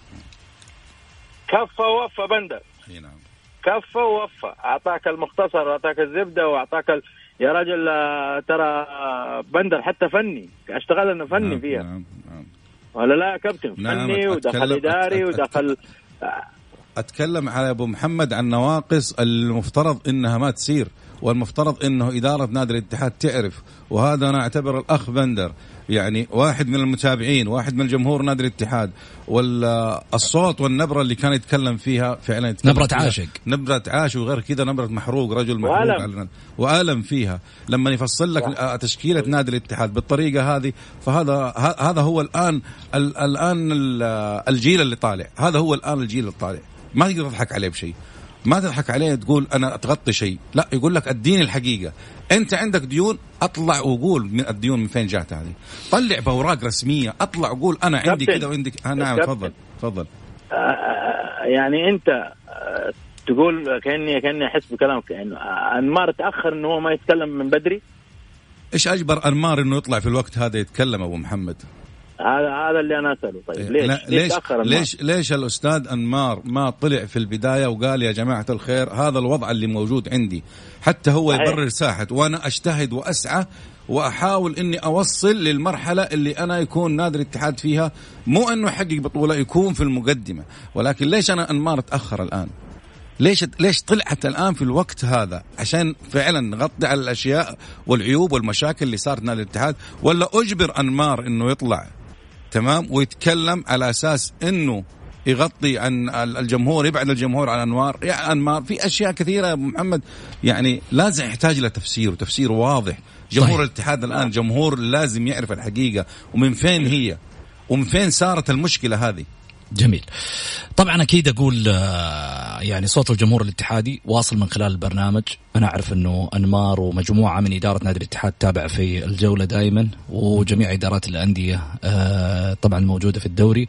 كفى ووفى بندر. إي نعم. كفى ووفى. أعطاك المختصر واعطاك الزبدة وأعطاك ال... يا رجل ترى بندر حتى فني. أشتغل إنه فني نعم فيها. نعم نعم. ولا لا يا كابتن؟ نعم فني ودخل إداري ودخل أتكلم على أبو محمد عن نواقص المفترض إنها ما تصير والمفترض إنه اداره نادي الاتحاد تعرف وهذا أنا أعتبر الأخ بندر. يعني واحد من المتابعين واحد من جمهور نادي الاتحاد. والصوت والنبرة اللي كان يتكلم فيها فعلا يتكلم نبرة عاشق. نبرة عاشق وغير كذا نبرة محروق رجل محروق وألم. وألم فيها. لما يفصل لك تشكيلة نادي الاتحاد بالطريقة هذه فهذا هذا هو الآن الآن الجيل اللي طالع. هذا هو الآن الجيل اللي طالع. ما تقدر تضحك عليه بشيء. ما تضحك عليه تقول أنا أتغطي شيء؟ لا يقول لك أديني الحقيقة. أنت عندك ديون أطلع وقول من الديون من فين جات هذه. طلع بأوراق رسمية أطلع وقول أنا عندي كذا وعندي آه نعم تفضل تفضل. آه, آه، يعني أنت آه تقول كأني كأني أحس بكلامك. انه أنمار تأخر إنه هو ما يتكلم من بدري؟ إيش أجبر أنمار إنه يطلع في الوقت هذا يتكلم أبو محمد؟ هذا هذا اللي أنا أسأله. طيب ليش؟ ليش ليش, ليش ليش الأستاذ أنمار ما طلع في البداية وقال يا جماعة الخير هذا الوضع اللي موجود عندي حتى هو صحيح. يبرر ساحة وأنا أجتهد وأسعى وأحاول إني أوصل للمرحلة اللي أنا يكون نادي الاتحاد فيها مو إنه يحقق بطولة يكون في المقدمة. ولكن ليش أنا أنمار تأخر الآن؟ ليش ليش طلعت الآن في الوقت هذا؟ عشان فعلا نغطي على الأشياء والعيوب والمشاكل اللي صارت نادي الاتحاد ولا أجبر أنمار إنه يطلع؟ تمام ويتكلم على أساس إنه يغطي عن الجمهور يبعد الجمهور عن أنوار. يعني انمار في أشياء كثيرة يا أبو محمد يعني لازم يحتاج إلى تفسير وتفسير واضح. جمهور طيب. الاتحاد الآن جمهور لازم يعرف الحقيقة. ومن فين هي؟ ومن فين صارت المشكلة هذه؟ جميل. طبعا أكيد أقول آه، يعني صوت الجمهور الاتحادي واصل من خلال البرنامج. أنا أعرف إنه أنمار ومجموعة من إدارة نادي الاتحاد تابع في الجولة دائما وجميع إدارات الأندية آه، طبعا موجودة في الدوري.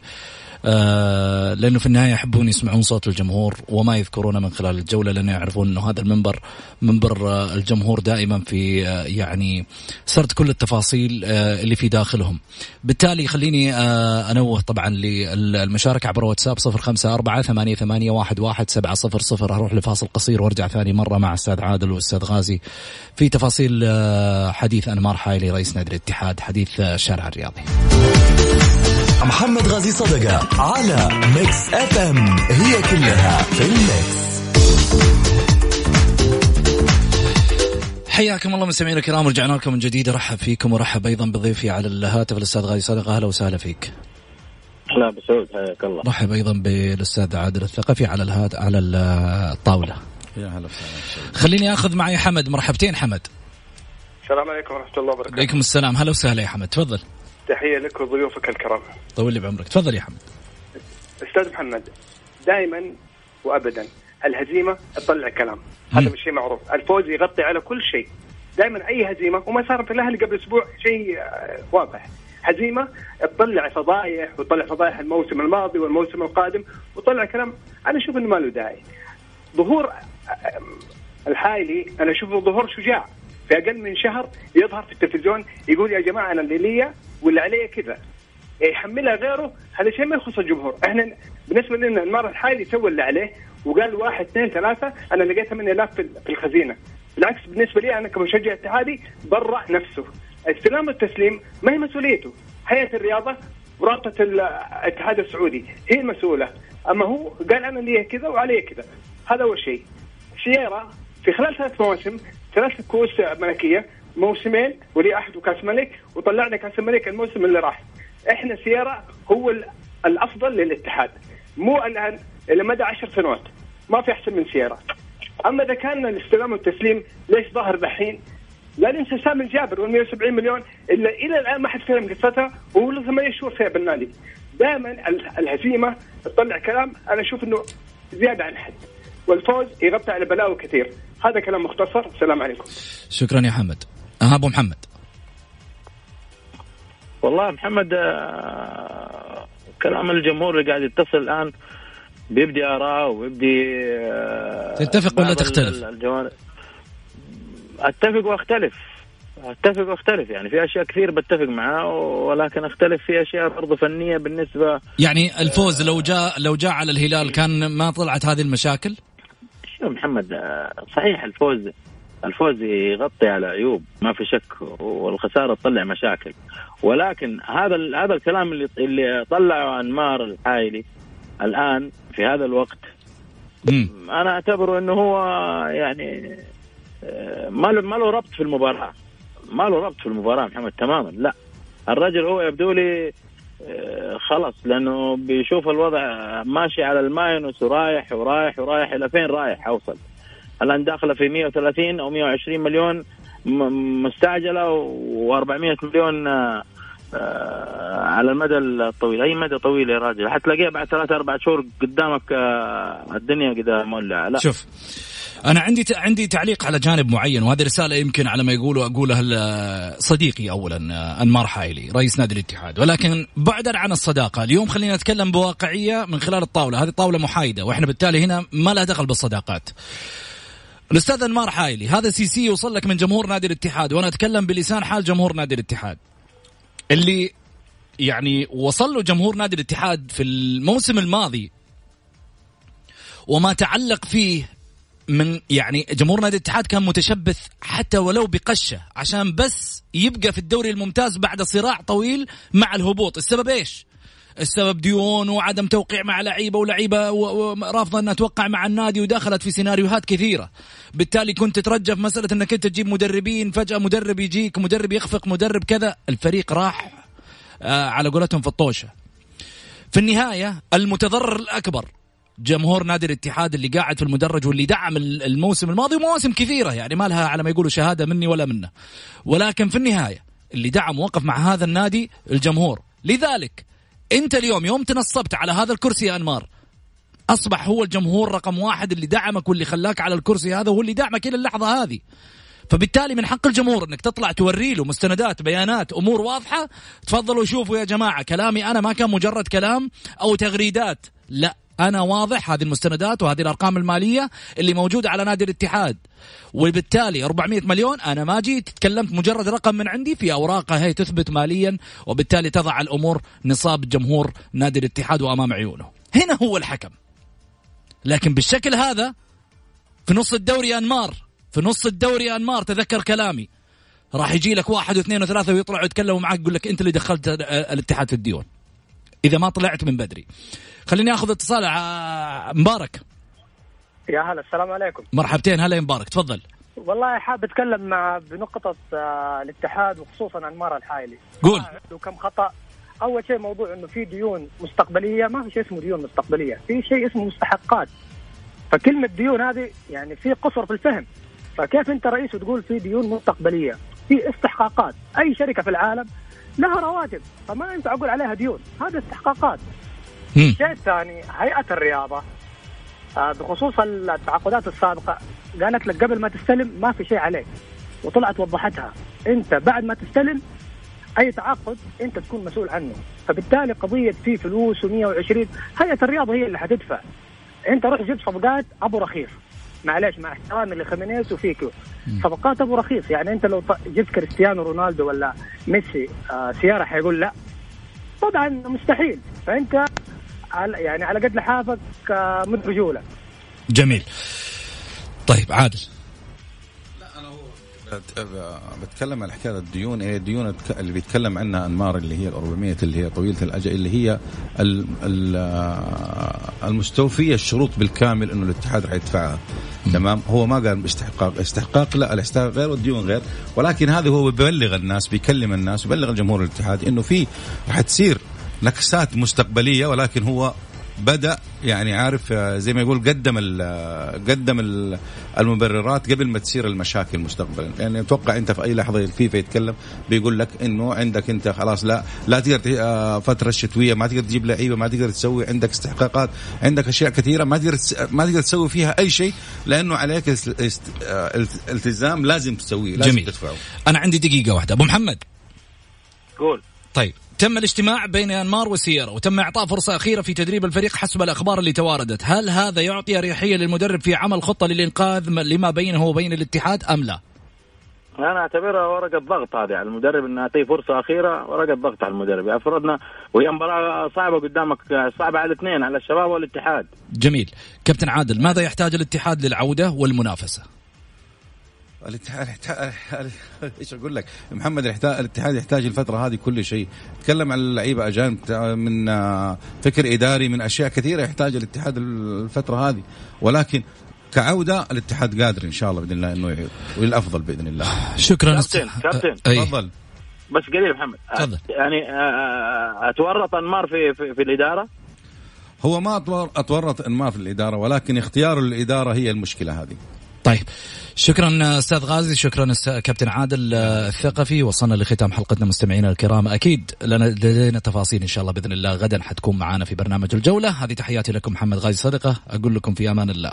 لأنه في النهاية يحبون يسمعون صوت الجمهور وما يذكرونه من خلال الجولة لأنه يعرفون إنه هذا المنبر منبر آه الجمهور دائما في آه يعني سرد كل التفاصيل آه اللي في داخلهم. بالتالي خليني آه أنوه طبعا للمشاركة عبر واتساب 054 ثمانية ثمانية واحد واحد سبعة صفر صفر أروح لفاصل قصير وارجع ثاني مرة مع أستاذ عادل واستاذ غازي في تفاصيل آه حديث أنمار حايلي رئيس نادي الاتحاد حديث آه الشارع الرياضي. محمد غازي صدقة على Mix FM هي كلها في ال mix حياكم الله مستمعينا الكرام رجعنا لكم من جديد ارحب فيكم ورحب أيضا بضيفي على الهاتف الأستاذ غازي صدقة أهلا وسهلا فيك. أهلا ابو سعود حياك الله. رحب أيضا بالأستاذ عادل الثقفي على الهات على الطاولة. يا هلا وسهلا خليني آخذ معي حمد مرحبتين حمد. السلام عليكم ورحمة الله وبركاته. عليكم السلام هلا وسهلا يا حمد تفضل. تحية لك وضيوفك الكرام. طول لي بعمرك. تفضل يا حمد. أستاذ محمد دائما وابدا الهزيمة تطلع كلام. هذا مش شيء معروف. الفوز يغطي على كل شيء. دائما أي هزيمة وما صار في الأهلي قبل أسبوع شيء واضح. هزيمة تطلع فضايح وتطلع فضايح الموسم الماضي والموسم القادم وتطلع كلام. أنا أشوف إنه ما له داعي. ظهور الحايلي أنا اشوفه ظهور شجاع. في أقل من شهر يظهر في التلفزيون يقول يا جماعة أنا اللي لي واللي علي كذا. يحملها غيره هذا شيء ما يخص الجمهور. إحنا بالنسبة لنا المرة الحالي سوى اللي عليه وقال واحد اثنين ثلاثة أنا لقيت 8000 في الخزينة. بالعكس بالنسبة لي أنا كمشجع اتحادي برا نفسه. استلام والتسليم ما هي مسؤوليته. هيئه الرياضة ورابطة الاتحاد السعودي هي المسؤولة. أما هو قال أنا لي كذا وعلي كذا. هذا اول شيء سيارة في خلال ثلاث مواسم ثلاث كؤوس ملكية موسمين ولي أحد وكأس ملك وطلعنا كأس الملك الموسم اللي راح. إحنا سيارة هو الأفضل للاتحاد مو الآن إلى مدى عشر سنوات ما في أحسن من سيارة. أما إذا كان الاستلام والتسليم ليش ظهر دحين؟ لا ننسى سامي الجابر وال 170 مليون إلا إلى الآن ما حد فهم قصتها وهو له ثمانية شهور فيها بالنادي دائما الهزيمة تطلع كلام أنا أشوف إنه زيادة عن حد. والفوز يغطي على بلاوي كثير. هذا كلام مختصر. السلام عليكم. شكرا يا حمد. أه أبو محمد والله محمد آه كلام الجمهور اللي قاعد يتصل الآن بيبدي اراء ويبدي آه تتفق ولا تختلف؟ الجوانب أتفق وأختلف أتفق وأختلف يعني في أشياء كثير بتفق معاه ولكن أختلف في أشياء برضه فنية بالنسبة يعني الفوز لو جاء لو جاء على الهلال كان ما طلعت هذه المشاكل؟ شوف محمد صحيح الفوز الفوز يغطي على عيوب ما في شك والخسارة تطلع مشاكل. ولكن هذا هذا الكلام اللي اللي طلعه أنمار الحايلي الآن في هذا الوقت م. أنا أعتبره إنه هو يعني ما له ما له ربط في المباراة. ما له ربط في المباراة محمد تماما. لا. الرجل هو يبدو لي خلص لأنه بيشوف الوضع ماشي على الماينوس ورايح ورايح ورايح إلى فين رايح أوصل. الآن داخلة في 130 أو 120 مليون مستعجلة و400 مليون على المدى الطويل. أي مدى طويل يا راجل؟ حتلاقيها بعد ثلاثة أربع شهور قدامك الدنيا كذا مولعة. لا. شوف أنا عندي عندي تعليق على جانب معين وهذه رسالة يمكن على ما يقولوا أقولها صديقي اولا أنمار حايلي رئيس نادي الاتحاد. ولكن بعدا عن الصداقة اليوم خلينا نتكلم بواقعية من خلال الطاولة. هذه طاولة محايدة وإحنا بالتالي هنا ما لها دخل بالصداقات. الأستاذ أنمار حايلي هذا CC يوصل لك من جمهور نادي الاتحاد وأنا أتكلم بلسان حال جمهور نادي الاتحاد. اللي يعني وصل له جمهور نادي الاتحاد في الموسم الماضي وما تعلق فيه من يعني جمهور نادي الاتحاد كان متشبث حتى ولو بقشة عشان بس يبقى في الدوري الممتاز بعد صراع طويل مع الهبوط. السبب إيش؟ السبب ديون وعدم توقيع مع لعيبة ولعيبة رافضة أنها توقع مع النادي ودخلت في سيناريوهات كثيرة. بالتالي كنت تترجى في مسألة أنك أنت تجيب مدربين فجأة مدرب يجيك مدرب يخفق مدرب كذا. الفريق راح آه على قولتهم في الطوشة. في النهاية المتضرر الأكبر جمهور نادي الاتحاد اللي قاعد في المدرج واللي دعم الموسم الماضي ومواسم كثيرة يعني ما لها على ما يقولوا شهادة مني ولا منه. ولكن في النهاية اللي دعم وقف مع هذا النادي الجمهور. لذلك انت اليوم يوم تنصبت على هذا الكرسي يا انمار اصبح هو الجمهور رقم واحد اللي دعمك واللي خلاك على الكرسي هذا وهو اللي دعمك إلى اللحظة هذه. فبالتالي من حق الجمهور إنك تطلع توري له مستندات بيانات أمور واضحة تفضلوا شوفوا يا جماعة كلامي أنا ما كان مجرد كلام أو تغريدات لا. أنا واضح هذه المستندات وهذه الأرقام المالية اللي موجودة على نادي الاتحاد. وبالتالي 400 مليون أنا ما جيت تكلمت مجرد رقم من عندي في أوراقها هي تثبت ماليا وبالتالي تضع الأمور نصاب جمهور نادي الاتحاد وأمام عيونه. هنا هو الحكم. لكن بالشكل هذا في نص الدوري أنمار في نص الدوري أنمار تذكر كلامي. راح يجي لك واحد واثنين وثلاثة ويطلعوا يتكلموا معك يقول لك أنت اللي دخلت الاتحاد في الديون. إذا ما طلعت من بدري. خليني آخذ اتصال مبارك. يا هلا السلام عليكم. مرحبتين هلا يا مبارك تفضل. والله حاب أتكلم مع بنقطة آه، الاتحاد وخصوصا أنمار الحايلي. قول. كم خطأ. أول شيء موضوع إنه في ديون مستقبلية ما في شيء اسمه ديون مستقبلية في شيء اسمه مستحقات. فكلمة ديون هذه يعني في قصر في الفهم. فكيف أنت رئيس وتقول في ديون مستقبلية؟ في استحقاقات. أي شركة في العالم لها رواتب فما ينفع أقول عليها ديون. هذا استحقاقات. الشيء الثاني هيئة الرياضة آه، بخصوص التعاقدات السابقة قالت لك قبل ما تستلم ما في شيء عليك وطلعت وضحتها. أنت بعد ما تستلم أي تعاقد أنت تكون مسؤول عنه. فبالتالي قضية في فلوس و120 هيئة الرياضة هي اللي حتدفع. أنت روح جيب صفقات أبو رخيص. معلش مع احترامي لخيمينيز وفيكو. صفقات أبو رخيص. يعني أنت لو جبت كريستيانو رونالدو ولا ميسي آه سيارة حيقول لا. طبعا مستحيل. فأنت على يعني على قد لحافك آه مد رجولة. جميل. طيب عادل. بتكلم عن حكاية الديون إيه الديون اللي بيتكلم عنها أنمار اللي هي ال 400 اللي هي طويلة الأجل اللي هي المستوفية الشروط بالكامل إنه الاتحاد راح يدفعها. تمام؟ هو ما قال باستحقاق استحقاق لا الاستحقاق غير والديون غير. ولكن هذا هو بيبلغ الناس بيكلم الناس بيبلغ الجمهور الاتحاد إنه في راح تصير نكسات مستقبلية ولكن هو بدأ يعني عارف آه، زي ما يقول قدم ال آه، قدم ال المبررات قبل ما تصير المشاكل مستقبلا. يعني أتوقع أنت في أي لحظة الفيفا يتكلم بيقول لك إنه عندك أنت خلاص لا لا تقدر آه، فترة الشتويه ما تقدر تجيب لعيبة ما تقدر تسوي عندك استحقاقات عندك أشياء كثيرة ما تقدر ما تقدر تسوي فيها أي شيء لأنه عليك التزام لازم تسويه لازم جميل. تدفعه. أنا عندي دقيقة واحدة. أبو محمد. قول. طيب. تم الاجتماع بين انمار وسيارة وتم إعطاء فرصة أخيرة في تدريب الفريق حسب الأخبار اللي تواردت، هل هذا يعطي أريحية للمدرب في عمل خطة للإنقاذ لما بينه وبين الاتحاد أم لا؟ أنا أعتبرها ورقة ضغط هذه على المدرب انه يعطيه فرصة أخيرة ورقة ضغط على المدرب. يعني فرضنا وهي مباراة صعبة قدامك صعبة على الاثنين على الشباب والاتحاد. جميل. كابتن عادل ماذا يحتاج الاتحاد للعودة والمنافسة؟ الاتحاد إيش أقول لك؟ محمد الاتحاد يحتاج الفترة هذه كل شيء. تكلم عن اللعيبه أجانب من آه، فكر إداري من أشياء كثيرة يحتاج الاتحاد الفترة هذه. ولكن كعودة الاتحاد قادر إن شاء الله بإذن الله إنه وللافضل بإذن الله. شكرا. كابتن كابتن. تفضل. بس قليل محمد. تفضل. يعني آه، أتورط أنمار في, في في الإدارة؟ هو ما أتورط أنمار في الإدارة ولكن اختياره للاداره هي المشكلة هذه. طيب. شكرا أستاذ غازي. شكرا كابتن عادل آه، الثقفي. وصلنا لختام حلقتنا مستمعينا الكرام. أكيد لدينا تفاصيل إن شاء الله بإذن الله. غدا حتكون معنا في برنامج الجولة. هذه تحياتي لكم محمد غازي صدقة. أقول لكم في أمان الله.